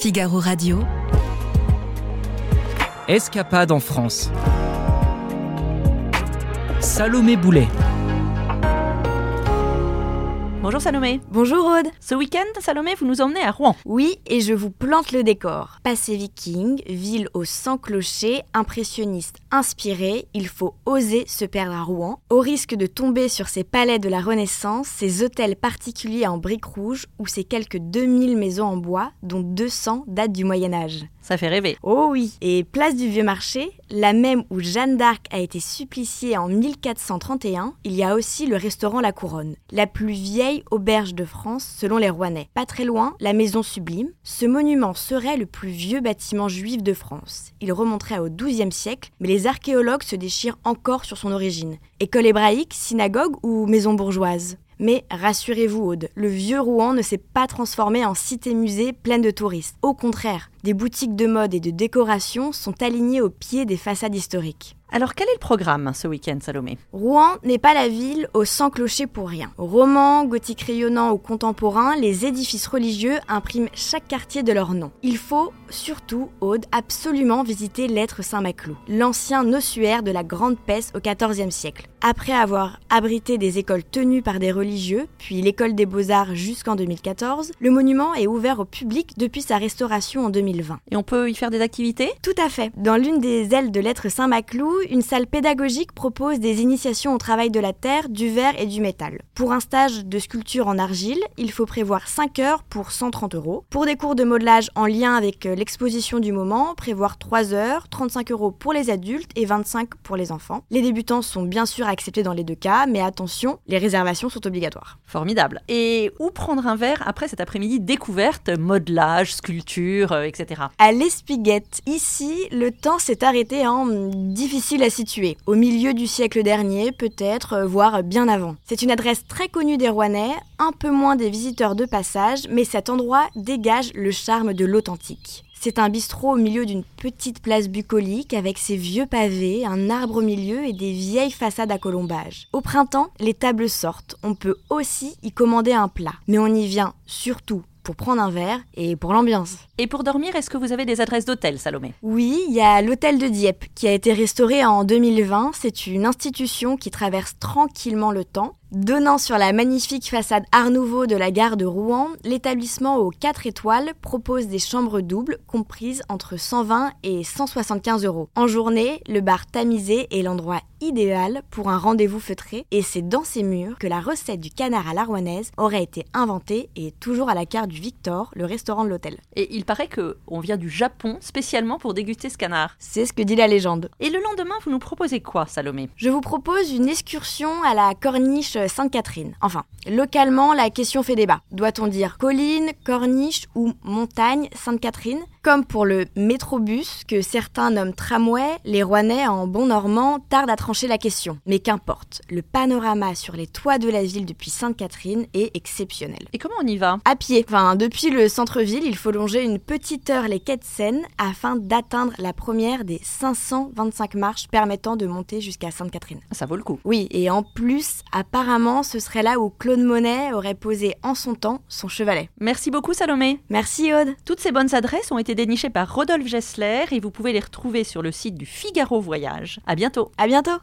Figaro Radio. Escapade en France. Salomé Boulet. Bonjour Salomé. Bonjour Aude. Ce week-end, Salomé, vous nous emmenez à Rouen. Oui, et je vous plante le décor. Passé viking, ville aux 100 clochers, impressionniste inspiré, il faut oser se perdre à Rouen, au risque de tomber sur ces palais de la Renaissance, ces hôtels particuliers en briques rouges ou ces quelques 2000 maisons en bois, dont 200 datent du Moyen Âge. Ça fait rêver. Oh oui, et place du Vieux Marché, la même où Jeanne d'Arc a été suppliciée en 1431, il y a aussi le restaurant La Couronne, la plus vieille auberge de France selon les Rouennais. Pas très loin, la Maison Sublime. Ce monument serait le plus vieux bâtiment juif de France. Il remonterait au XIIe siècle, mais les archéologues se déchirent encore sur son origine. École hébraïque, synagogue ou maison bourgeoise? Mais rassurez-vous, Aude, le vieux Rouen ne s'est pas transformé en cité-musée pleine de touristes. Au contraire, des boutiques de mode et de décoration sont alignées au pied des façades historiques. Alors quel est le programme ce week-end, Salomé? Rouen n'est pas la ville aux 100 clochers pour rien. Roman, gothique rayonnant ou contemporain, les édifices religieux impriment chaque quartier de leur nom. Il faut surtout, Aude, absolument visiter l'être Saint-Maclou, l'ancien ossuaire de la Grande Peste au XIVe siècle. Après avoir abrité des écoles tenues par des religieux, puis l'école des beaux-arts jusqu'en 2014, le monument est ouvert au public depuis sa restauration en 2020. Et on peut y faire des activités? Tout à fait. Dans l'une des ailes de l'être Saint-Maclou, une salle pédagogique propose des initiations au travail de la terre, du verre et du métal. Pour un stage de sculpture en argile, il faut prévoir 5 heures pour 130 euros. Pour des cours de modelage en lien avec l'exposition du moment, prévoir 3 heures, 35 euros pour les adultes et 25 pour les enfants. Les débutants sont bien sûr acceptés dans les deux cas, mais attention, les réservations sont obligatoires. Formidable. Et où prendre un verre après cet après-midi découverte, modelage, sculpture, euh, À l'Espiguette. Ici, le temps s'est arrêté en difficile à situer. Au milieu du siècle dernier, peut-être, euh, voire bien avant. C'est une adresse très connue des Rouennais, un peu moins des visiteurs de passage, mais cet endroit dégage le charme de l'authentique. C'est un bistrot au milieu d'une petite place bucolique avec ses vieux pavés, un arbre au milieu et des vieilles façades à colombage. Au printemps, les tables sortent. On peut aussi y commander un plat. Mais on y vient surtout pour prendre un verre et pour l'ambiance. Et pour dormir, est-ce que vous avez des adresses d'hôtel, Salomé? Oui, il y a l'hôtel de Dieppe qui a été restauré en 2020. C'est une institution qui traverse tranquillement le temps. Donnant sur la magnifique façade Art Nouveau de la gare de Rouen, l'établissement aux 4 étoiles propose des chambres doubles comprises entre 120 et 175 euros. En journée, le bar tamisé est l'endroit idéal pour un rendez-vous feutré et c'est dans ces murs que la recette du canard à la rouennaise aurait été inventée et toujours à la carte du Victor, le restaurant de l'hôtel. Et il paraît que on vient du Japon spécialement pour déguster ce canard. C'est ce que dit la légende. Et le lendemain, vous nous proposez quoi, Salomé? Je vous propose une excursion à la corniche Sainte-Catherine. Enfin, localement, la question fait débat. Doit-on dire colline, corniche ou montagne Sainte-Catherine? Comme pour le métrobus, que certains nomment tramway, les Rouennais en bon normand tardent à trancher la question. Mais qu'importe, le panorama sur les toits de la ville depuis Sainte-Catherine est exceptionnel. Et comment on y va? À pied. Enfin, depuis le centre-ville, il faut longer une petite heure les quais de Seine afin d'atteindre la première des 525 marches permettant de monter jusqu'à Sainte-Catherine. Ça vaut le coup. Oui, et en plus, apparemment, ce serait là où Claude Monet aurait posé en son temps son chevalet. Merci beaucoup, Salomé. Merci, Aude. Toutes ces bonnes adresses ont été dénichées par Rodolphe Gessler et vous pouvez les retrouver sur le site du Figaro Voyage. À bientôt. À bientôt.